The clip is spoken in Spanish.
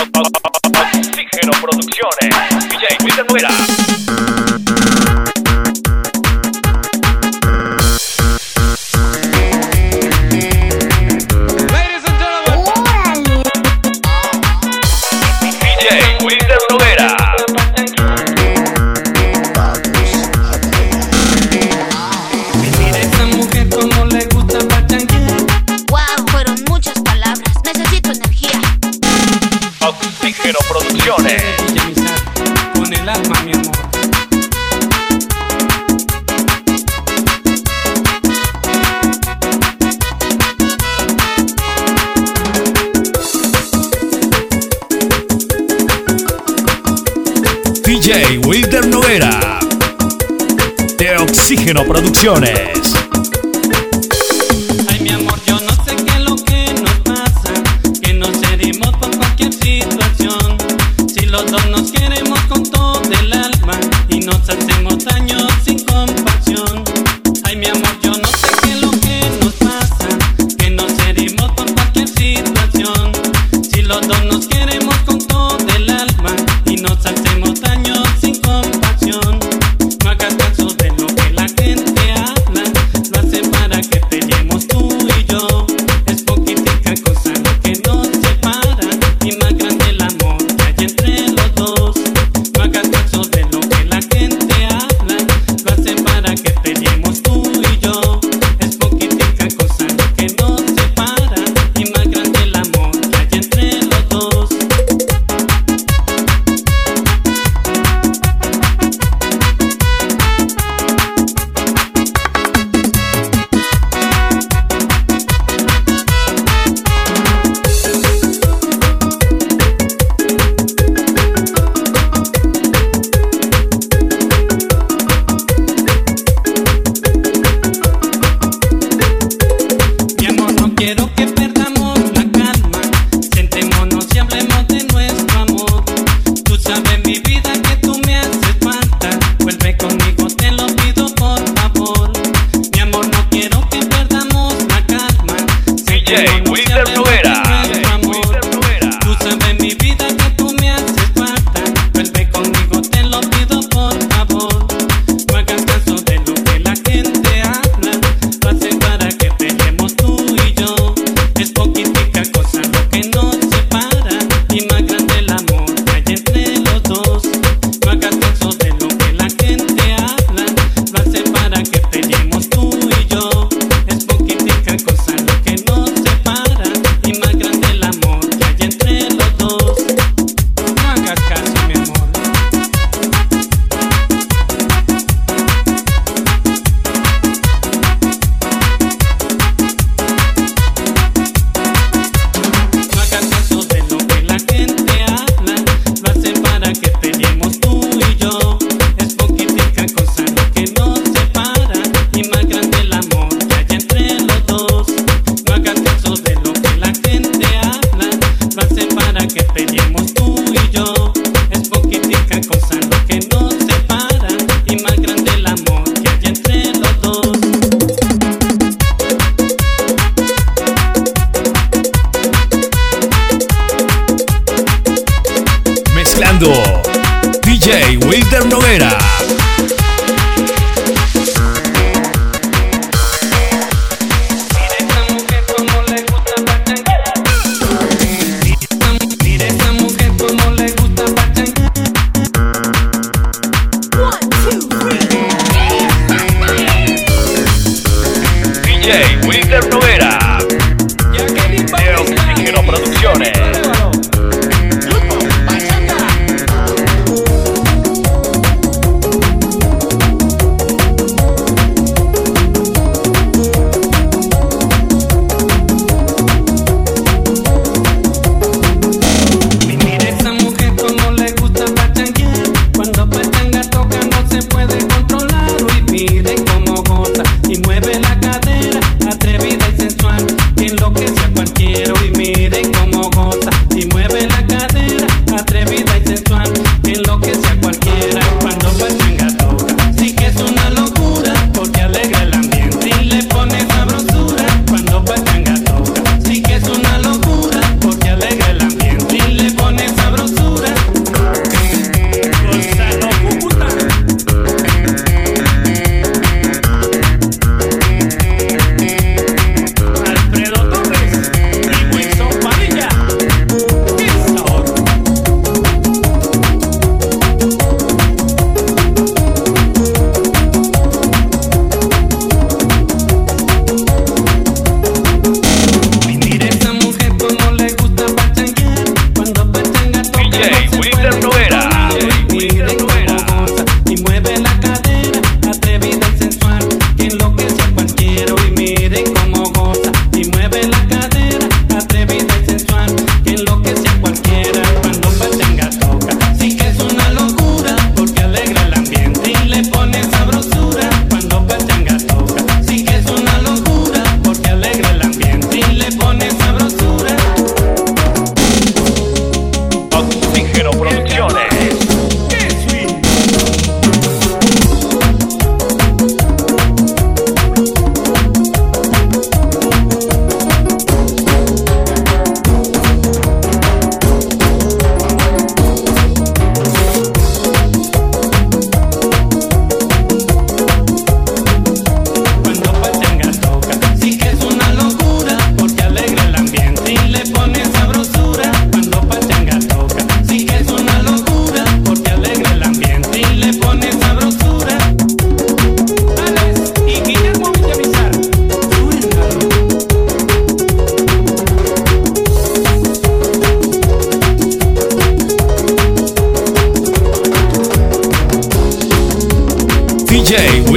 Oxígeno Producciones, DJ Peter Nuera. DJ Wilter Noguera de Oxígeno Producciones. Ay, mi amor, yo no sé qué es lo que nos pasa, que nos herimos por cualquier situación. Si los dos nos queremos con todo el alma y nos hacemos daño sin Wilder Noguera. Winter Noguera. O